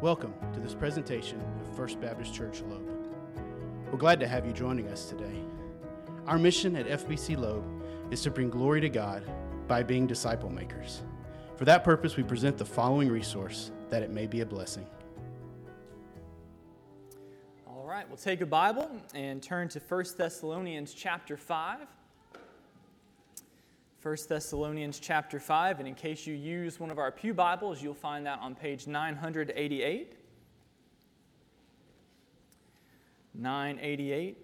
Welcome to this presentation of First Baptist Church Loeb. We're glad to have you joining us today. Our mission at FBC Loeb is to bring glory to God by being disciple makers. For that purpose, we present the following resource that it may be a blessing. All right, we'll take a Bible and turn to 1 Thessalonians chapter 5. 1 Thessalonians chapter 5, and in case you use one of our Pew Bibles, you'll find that on page 988. 988.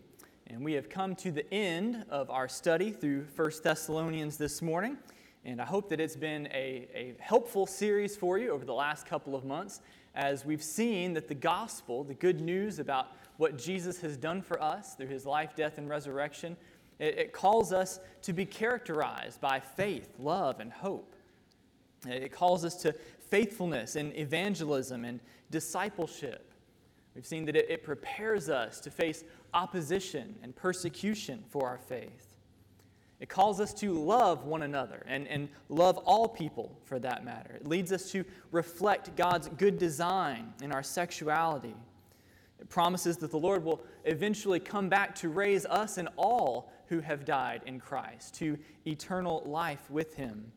And we have come to the end of our study through 1 Thessalonians this morning. And I hope that it's been a, a helpful series for you over the last couple of months as we've seen that the gospel, the good news about what Jesus has done for us through his life, death, and resurrection, it, it calls us to be characterized by faith, love, and hope. It calls us to faithfulness and evangelism and discipleship. We've seen that it, it prepares us to face opposition and persecution for our faith. It calls us to love one another and, and love all people for that matter. It leads us to reflect God's good design in our sexuality. It promises that the Lord will eventually come back to raise us and all who have died in Christ to eternal life with Him.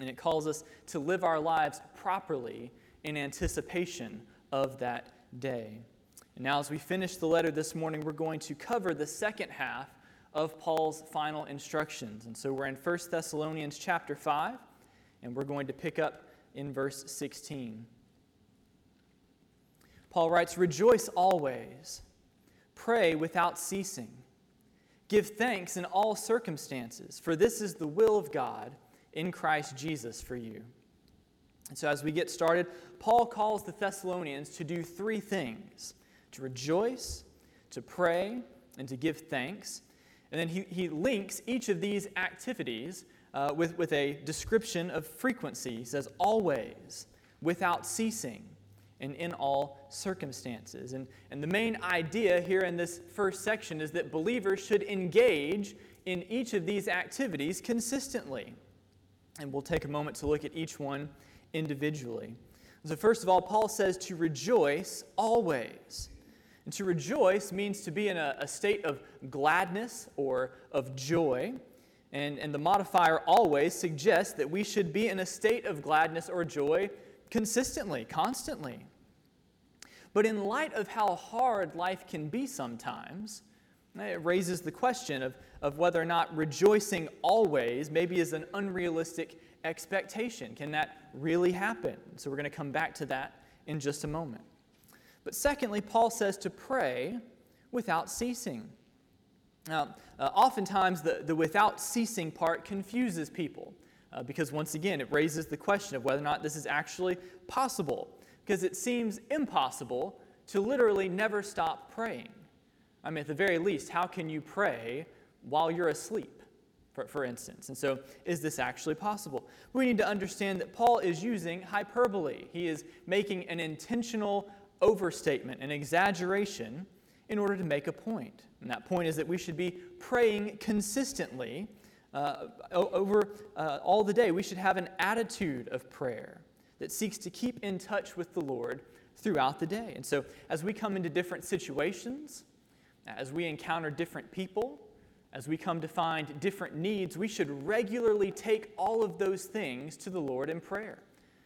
And it calls us to live our lives properly in anticipation of that day. And now, as we finish the letter this morning, we're going to cover the second half of Paul's final instructions. And so we're in 1 Thessalonians chapter 5, and we're going to pick up in verse 16. Paul writes, Rejoice always, pray without ceasing. Give thanks in all circumstances, for this is the will of God in Christ Jesus for you. And so, as we get started, Paul calls the Thessalonians to do three things to rejoice, to pray, and to give thanks. And then he, he links each of these activities uh, with, with a description of frequency. He says, always, without ceasing, and in all circumstances. And, and the main idea here in this first section is that believers should engage in each of these activities consistently. And we'll take a moment to look at each one individually. So, first of all, Paul says to rejoice always. And to rejoice means to be in a, a state of gladness or of joy. And, and the modifier always suggests that we should be in a state of gladness or joy consistently, constantly. But in light of how hard life can be sometimes, it raises the question of, of whether or not rejoicing always maybe is an unrealistic expectation. Can that really happen? So we're going to come back to that in just a moment. But secondly, Paul says to pray without ceasing. Now, uh, oftentimes the, the without ceasing part confuses people uh, because, once again, it raises the question of whether or not this is actually possible because it seems impossible to literally never stop praying. I mean, at the very least, how can you pray while you're asleep, for, for instance? And so, is this actually possible? We need to understand that Paul is using hyperbole. He is making an intentional overstatement, an exaggeration, in order to make a point. And that point is that we should be praying consistently uh, over uh, all the day. We should have an attitude of prayer that seeks to keep in touch with the Lord throughout the day. And so, as we come into different situations, as we encounter different people, as we come to find different needs, we should regularly take all of those things to the Lord in prayer.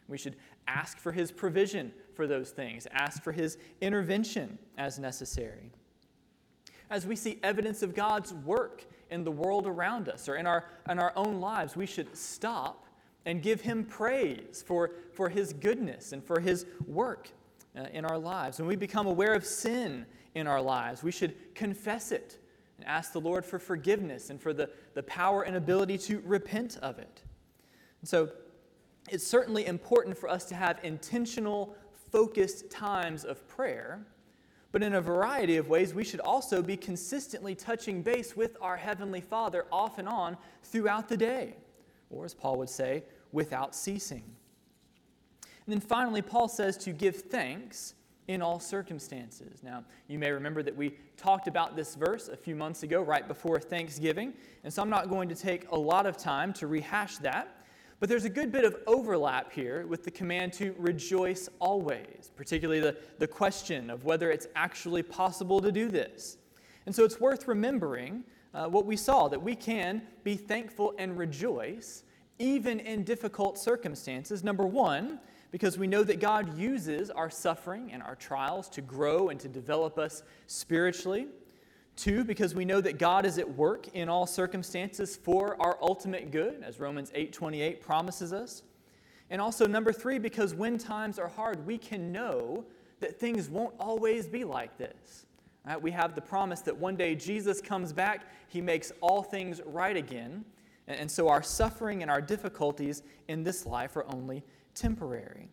We should ask for His provision for those things, ask for His intervention as necessary. As we see evidence of God's work in the world around us or in our, in our own lives, we should stop and give him praise for, for his goodness and for his work uh, in our lives. When we become aware of sin in our lives, we should confess it and ask the Lord for forgiveness and for the, the power and ability to repent of it. And so it's certainly important for us to have intentional, focused times of prayer. But in a variety of ways, we should also be consistently touching base with our Heavenly Father off and on throughout the day. Or, as Paul would say, without ceasing. And then finally, Paul says to give thanks in all circumstances. Now, you may remember that we talked about this verse a few months ago, right before Thanksgiving, and so I'm not going to take a lot of time to rehash that. But there's a good bit of overlap here with the command to rejoice always, particularly the, the question of whether it's actually possible to do this. And so it's worth remembering uh, what we saw that we can be thankful and rejoice even in difficult circumstances. Number one, because we know that God uses our suffering and our trials to grow and to develop us spiritually. Two, because we know that God is at work in all circumstances for our ultimate good, as Romans 8:28 promises us. And also number 3, because when times are hard, we can know that things won't always be like this. Right? We have the promise that one day Jesus comes back, he makes all things right again. And so our suffering and our difficulties in this life are only temporary.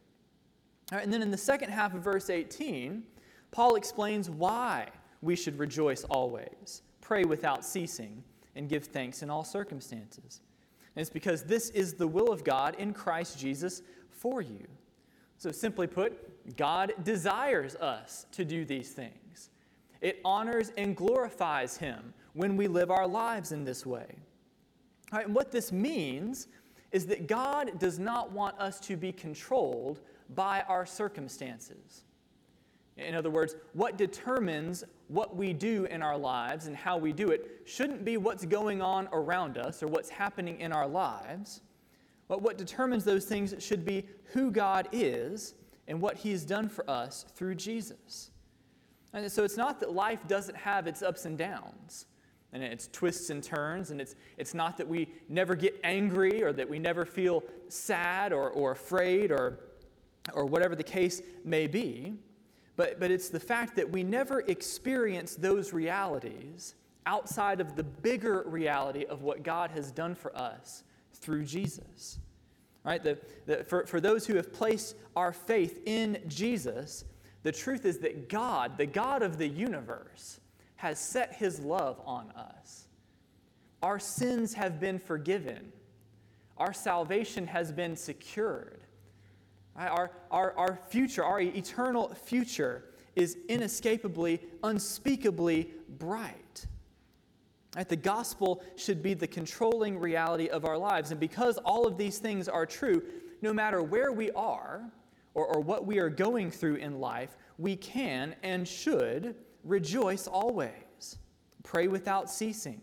and then in the second half of verse 18, Paul explains why we should rejoice always, pray without ceasing, and give thanks in all circumstances. And it's because this is the will of God in Christ Jesus for you. So, simply put, God desires us to do these things. It honors and glorifies Him when we live our lives in this way. All right, and what this means is that God does not want us to be controlled by our circumstances. In other words, what determines what we do in our lives and how we do it shouldn't be what's going on around us or what's happening in our lives. But what determines those things should be who God is and what He has done for us through Jesus. And so it's not that life doesn't have its ups and downs and its twists and turns, and it's, it's not that we never get angry or that we never feel sad or, or afraid or, or whatever the case may be. But, but it's the fact that we never experience those realities outside of the bigger reality of what God has done for us through Jesus. Right? The, the, for, for those who have placed our faith in Jesus, the truth is that God, the God of the universe, has set his love on us. Our sins have been forgiven, our salvation has been secured. Our, our, our future, our eternal future, is inescapably, unspeakably bright. Right? The gospel should be the controlling reality of our lives. And because all of these things are true, no matter where we are or, or what we are going through in life, we can and should rejoice always, pray without ceasing,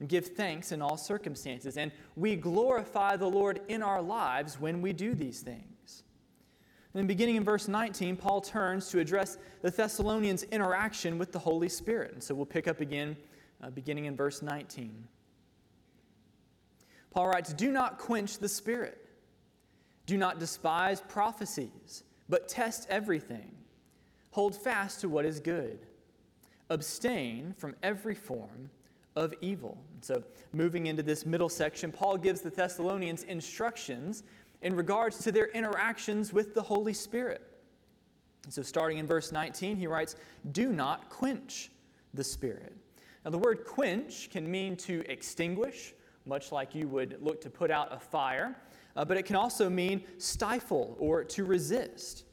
and give thanks in all circumstances. And we glorify the Lord in our lives when we do these things. And then, beginning in verse 19, Paul turns to address the Thessalonians' interaction with the Holy Spirit. And so we'll pick up again, uh, beginning in verse 19. Paul writes, Do not quench the Spirit, do not despise prophecies, but test everything. Hold fast to what is good. Abstain from every form of evil. And so, moving into this middle section, Paul gives the Thessalonians instructions in regards to their interactions with the Holy Spirit. so, starting in verse 19, he writes, Do not quench the Spirit. Now, the word quench can mean to extinguish, much like you would look to put out a fire, uh, but it can also mean stifle or to resist.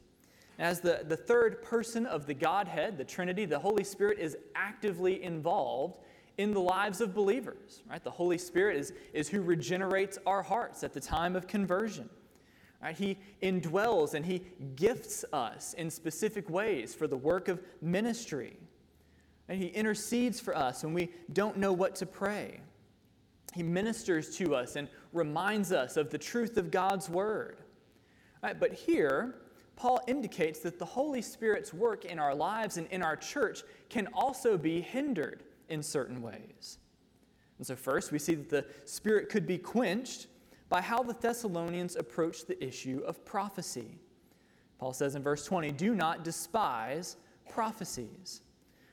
As the, the third person of the Godhead, the Trinity, the Holy Spirit is actively involved in the lives of believers. Right? The Holy Spirit is, is who regenerates our hearts at the time of conversion. Right? He indwells and He gifts us in specific ways for the work of ministry. And He intercedes for us when we don't know what to pray. He ministers to us and reminds us of the truth of God's Word. Right? But here, Paul indicates that the Holy Spirit's work in our lives and in our church can also be hindered in certain ways. And so, first, we see that the Spirit could be quenched by how the Thessalonians approached the issue of prophecy. Paul says in verse 20, Do not despise prophecies.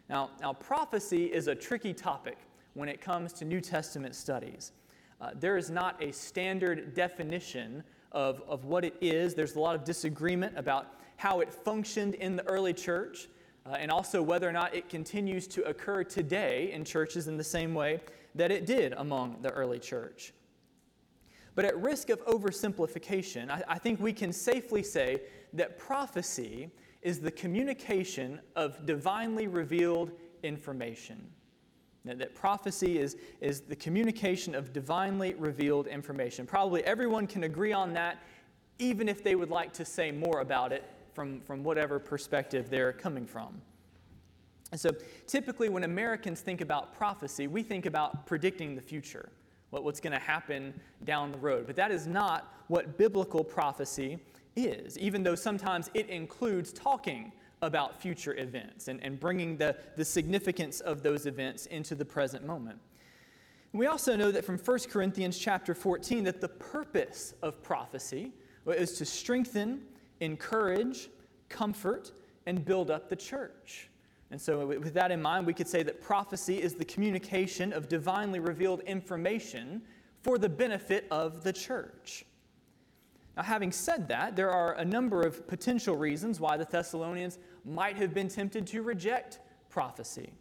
Now, now prophecy is a tricky topic when it comes to New Testament studies. Uh, there is not a standard definition of, of what it is. There's a lot of disagreement about how it functioned in the early church, uh, and also whether or not it continues to occur today in churches in the same way that it did among the early church. But at risk of oversimplification, I, I think we can safely say that prophecy is the communication of divinely revealed information. That prophecy is, is the communication of divinely revealed information. Probably everyone can agree on that, even if they would like to say more about it from, from whatever perspective they're coming from. And so typically, when Americans think about prophecy, we think about predicting the future, what, what's going to happen down the road. But that is not what biblical prophecy is, even though sometimes it includes talking about future events and, and bringing the, the significance of those events into the present moment. We also know that from 1 Corinthians chapter 14 that the purpose of prophecy is to strengthen, encourage, comfort, and build up the church. And so, with that in mind, we could say that prophecy is the communication of divinely revealed information for the benefit of the church. Now, having said that, there are a number of potential reasons why the Thessalonians might have been tempted to reject prophecy.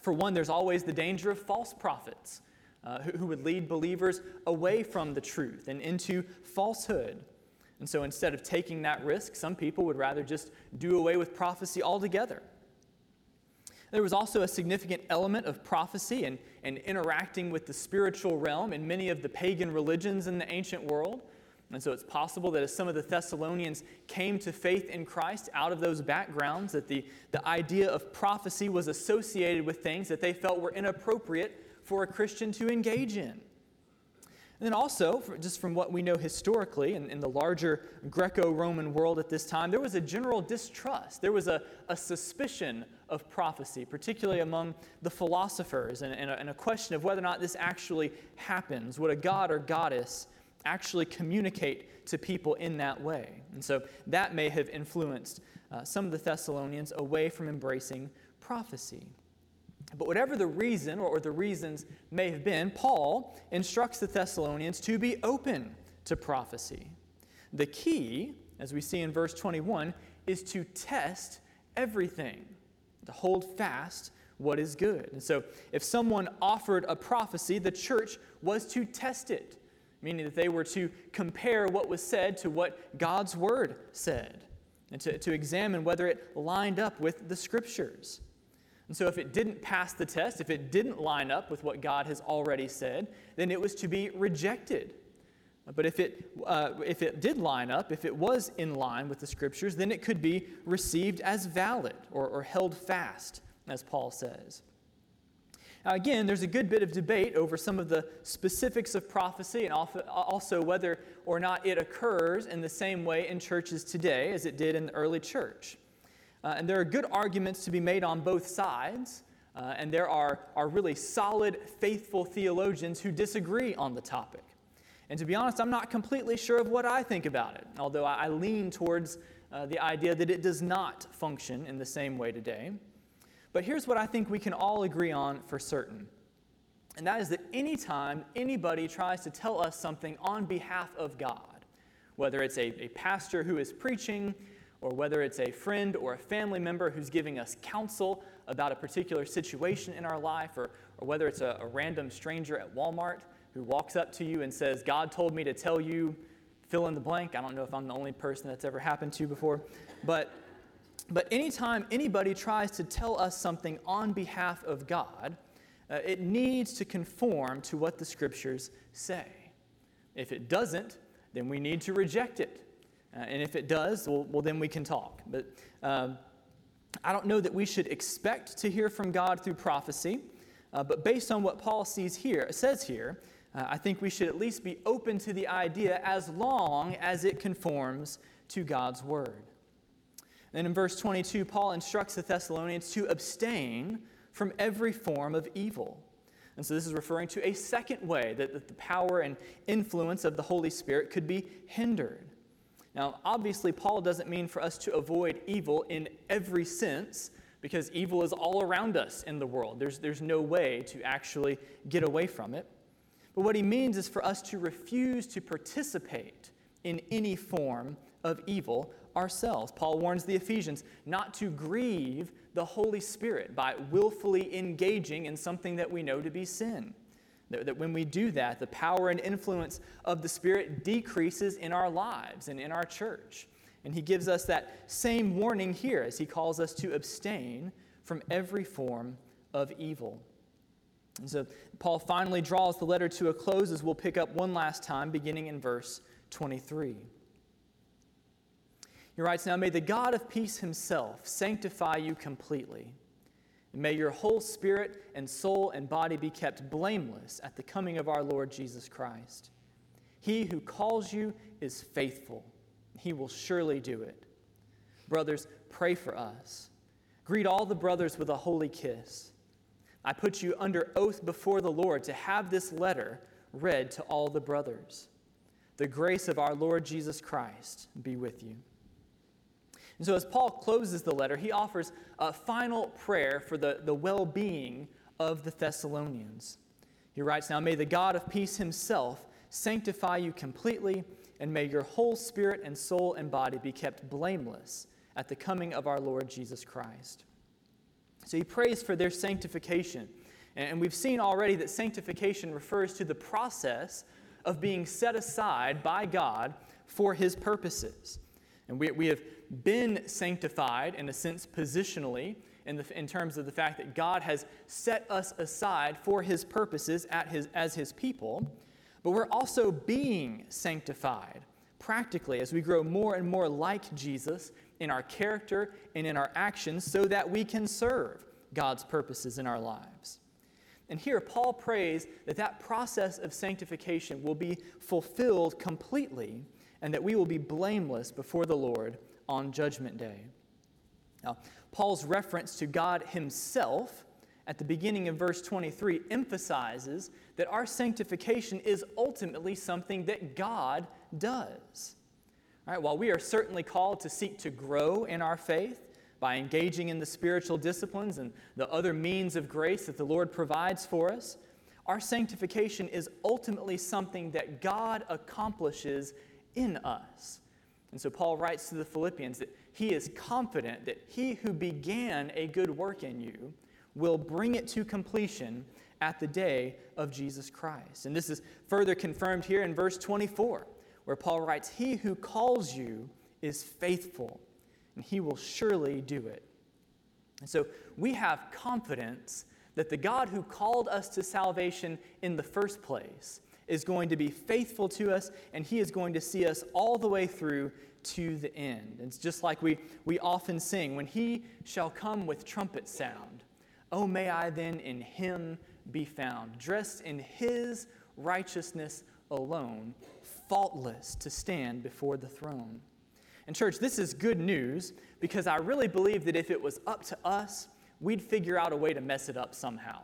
For one, there's always the danger of false prophets uh, who, who would lead believers away from the truth and into falsehood. And so instead of taking that risk, some people would rather just do away with prophecy altogether. There was also a significant element of prophecy and, and interacting with the spiritual realm in many of the pagan religions in the ancient world. And so it's possible that as some of the Thessalonians came to faith in Christ out of those backgrounds, that the, the idea of prophecy was associated with things that they felt were inappropriate for a Christian to engage in. And then also, just from what we know historically in, in the larger Greco Roman world at this time, there was a general distrust. There was a, a suspicion of prophecy, particularly among the philosophers, and, and, a, and a question of whether or not this actually happens. Would a god or goddess actually communicate to people in that way? And so that may have influenced uh, some of the Thessalonians away from embracing prophecy. But whatever the reason or, the reasons may have been, Paul instructs the Thessalonians to be open to prophecy. The key, as we see in verse 21, is to test everything, to hold fast what is good. And so, if someone offered a prophecy, the church was to test it, meaning that they were to compare what was said to what God's word said, and to, to examine whether it lined up with the scriptures. And so, if it didn't pass the test, if it didn't line up with what God has already said, then it was to be rejected. But if it, uh, if it did line up, if it was in line with the scriptures, then it could be received as valid or, or held fast, as Paul says. Now, again, there's a good bit of debate over some of the specifics of prophecy and also whether or not it occurs in the same way in churches today as it did in the early church. Uh, and there are good arguments to be made on both sides. Uh, and there are, are really solid, faithful theologians who disagree on the topic. And to be honest, I'm not completely sure of what I think about it, although I, I lean towards uh, the idea that it does not function in the same way today. But here's what I think we can all agree on for certain. And that is that anytime anybody tries to tell us something on behalf of God, whether it's a, a pastor who is preaching, or whether it's a friend or a family member who's giving us counsel about a particular situation in our life, or, or whether it's a, a random stranger at Walmart who walks up to you and says, God told me to tell you, fill in the blank. I don't know if I'm the only person that's ever happened to you before. But, but anytime anybody tries to tell us something on behalf of God, uh, it needs to conform to what the scriptures say. If it doesn't, then we need to reject it. Uh, and if it does, well, well, then we can talk. But um, I don't know that we should expect to hear from God through prophecy. Uh, but based on what Paul sees here, says here, uh, I think we should at least be open to the idea as long as it conforms to God's word. Then in verse 22, Paul instructs the Thessalonians to abstain from every form of evil. And so this is referring to a second way that, that the power and influence of the Holy Spirit could be hindered. Now, obviously, Paul doesn't mean for us to avoid evil in every sense, because evil is all around us in the world. There's, there's no way to actually get away from it. But what he means is for us to refuse to participate in any form of evil ourselves. Paul warns the Ephesians not to grieve the Holy Spirit by willfully engaging in something that we know to be sin. That, when we do that, the power and influence of the Spirit decreases in our lives and in our church. And he gives us that same warning here as he calls us to abstain from every form of evil. And so Paul finally draws the letter to a close as we'll pick up one last time, beginning in verse 23. He writes, Now may the God of peace himself sanctify you completely. May your whole spirit and soul and body be kept blameless at the coming of our Lord Jesus Christ. He who calls you is faithful, he will surely do it. Brothers, pray for us. Greet all the brothers with a holy kiss. I put you under oath before the Lord to have this letter read to all the brothers. The grace of our Lord Jesus Christ be with you. And so, as Paul closes the letter, he offers a final prayer for the, the well being of the Thessalonians. He writes, Now may the God of peace himself sanctify you completely, and may your whole spirit and soul and body be kept blameless at the coming of our Lord Jesus Christ. So he prays for their sanctification. And we've seen already that sanctification refers to the process of being set aside by God for his purposes. And we, we have been sanctified, in a sense, positionally, in, the, in terms of the fact that God has set us aside for his purposes at his, as his people. But we're also being sanctified practically as we grow more and more like Jesus in our character and in our actions so that we can serve God's purposes in our lives. And here, Paul prays that that process of sanctification will be fulfilled completely and that we will be blameless before the Lord on Judgment Day. Now, Paul's reference to God Himself at the beginning of verse 23 emphasizes that our sanctification is ultimately something that God does. All right, while we are certainly called to seek to grow in our faith by engaging in the spiritual disciplines and the other means of grace that the Lord provides for us, our sanctification is ultimately something that God accomplishes in us. And so Paul writes to the Philippians that he is confident that he who began a good work in you will bring it to completion at the day of Jesus Christ. And this is further confirmed here in verse 24 where Paul writes, He who calls you is faithful, and he will surely do it. And so we have confidence that the God who called us to salvation in the first place is going to be faithful to us, and he is going to see us all the way through to the end. It's just like we, we often sing when he shall come with trumpet sound. Oh, may I then in him be found, dressed in his righteousness alone, faultless to stand before the throne. And, church, this is good news because I really believe that if it was up to us, we'd figure out a way to mess it up somehow.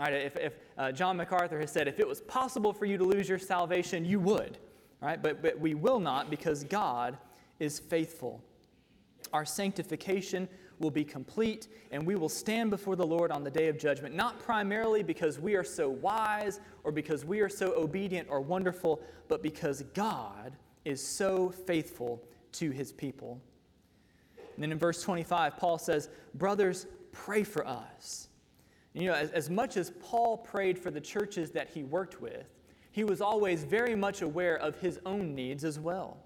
All right, if, if uh, John MacArthur has said, if it was possible for you to lose your salvation, you would. Right? But, but we will not because God is faithful. Our sanctification will be complete, and we will stand before the Lord on the day of judgment, not primarily because we are so wise or because we are so obedient or wonderful, but because God is so faithful to his people. And then in verse 25, Paul says, Brothers, pray for us. You know, as, as much as Paul prayed for the churches that he worked with, he was always very much aware of his own needs as well.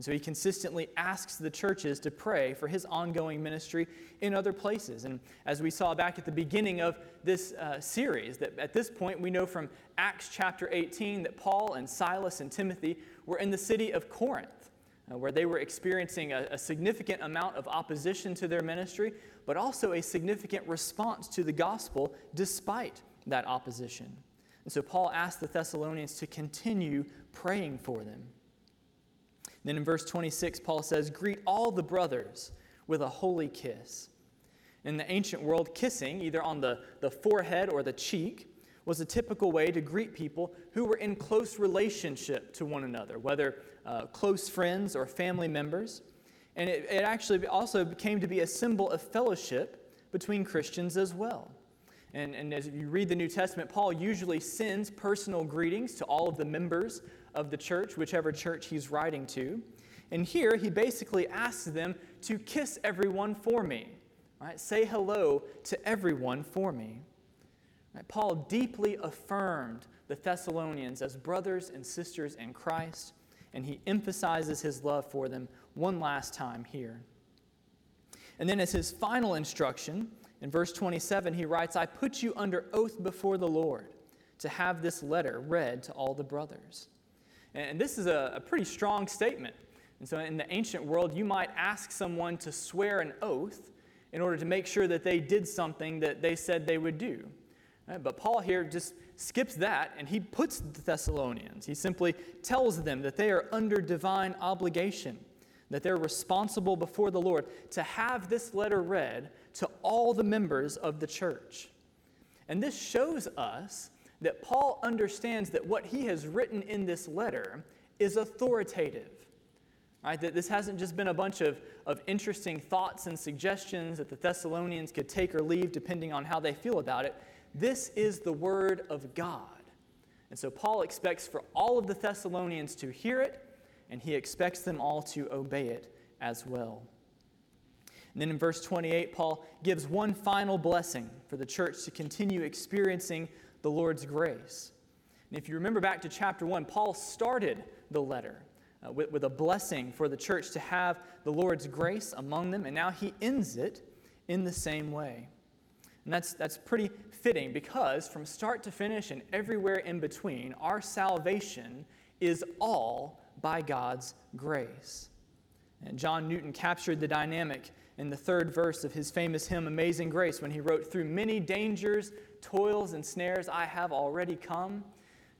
And so he consistently asks the churches to pray for his ongoing ministry in other places. And as we saw back at the beginning of this uh, series, that at this point we know from Acts chapter 18 that Paul and Silas and Timothy were in the city of Corinth, uh, where they were experiencing a, a significant amount of opposition to their ministry, but also a significant response to the gospel despite that opposition. And so Paul asked the Thessalonians to continue praying for them. Then in verse 26, Paul says, Greet all the brothers with a holy kiss. In the ancient world, kissing, either on the, the forehead or the cheek, was a typical way to greet people who were in close relationship to one another, whether uh, close friends or family members. And it, it actually also came to be a symbol of fellowship between Christians as well. And, and as you read the New Testament, Paul usually sends personal greetings to all of the members of the church, whichever church he's writing to. And here he basically asks them to kiss everyone for me. Right? Say hello to everyone for me. Right? Paul deeply affirmed the Thessalonians as brothers and sisters in Christ, and he emphasizes his love for them one last time here. And then, as his final instruction In verse 27, he writes, I put you under oath before the Lord to have this letter read to all the brothers. And this is a, a pretty strong statement. And so, in the ancient world, you might ask someone to swear an oath in order to make sure that they did something that they said they would do. Right? But Paul here just skips that and he puts the Thessalonians. He simply tells them that they are under divine obligation, that they're responsible before the Lord to have this letter read to all the members of the church. And this shows us that Paul understands that what he has written in this letter is authoritative. Right? That this hasn't just been a bunch of, of interesting thoughts and suggestions that the Thessalonians could take or leave depending on how they feel about it. This is the Word of God. And so Paul expects for all of the Thessalonians to hear it, and he expects them all to obey it as well. And then in verse 28, Paul gives one final blessing for the church to continue experiencing the Lord's grace. And if you remember back to chapter 1, Paul started the letter uh, with, with a blessing for the church to have the Lord's grace among them, and now he ends it in the same way. And that's, that's pretty fitting because from start to finish and everywhere in between, our salvation is all by God's grace. And John Newton captured the dynamic in the third verse of his famous hymn, Amazing Grace, when he wrote, Through many dangers, toils, and snares I have already come,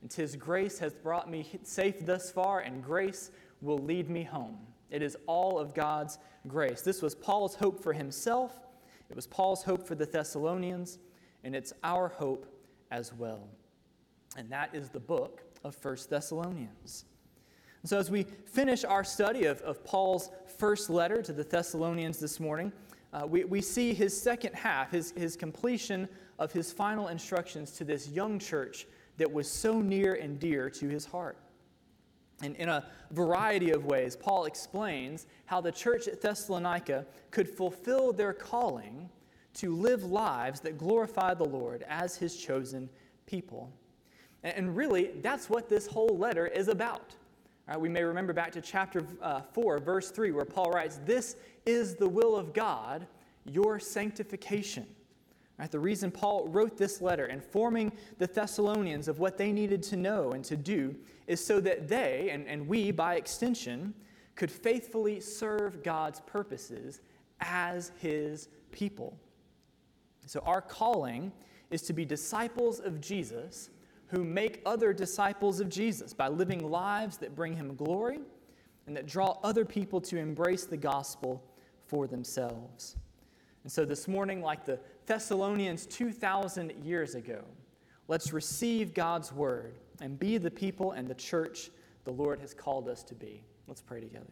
and tis grace has brought me safe thus far, and grace will lead me home. It is all of God's grace. This was Paul's hope for himself, it was Paul's hope for the Thessalonians, and it's our hope as well. And that is the book of First Thessalonians. So, as we finish our study of, of Paul's first letter to the Thessalonians this morning, uh, we, we see his second half, his, his completion of his final instructions to this young church that was so near and dear to his heart. And in a variety of ways, Paul explains how the church at Thessalonica could fulfill their calling to live lives that glorify the Lord as his chosen people. And really, that's what this whole letter is about. Right, we may remember back to chapter uh, 4, verse 3, where Paul writes, This is the will of God, your sanctification. Right, the reason Paul wrote this letter, informing the Thessalonians of what they needed to know and to do, is so that they, and, and we by extension, could faithfully serve God's purposes as his people. So, our calling is to be disciples of Jesus who make other disciples of Jesus by living lives that bring him glory and that draw other people to embrace the gospel for themselves. And so this morning, like the Thessalonians 2,000 years ago, let's receive God's word and be the people and the church the Lord has called us to be. Let's pray together.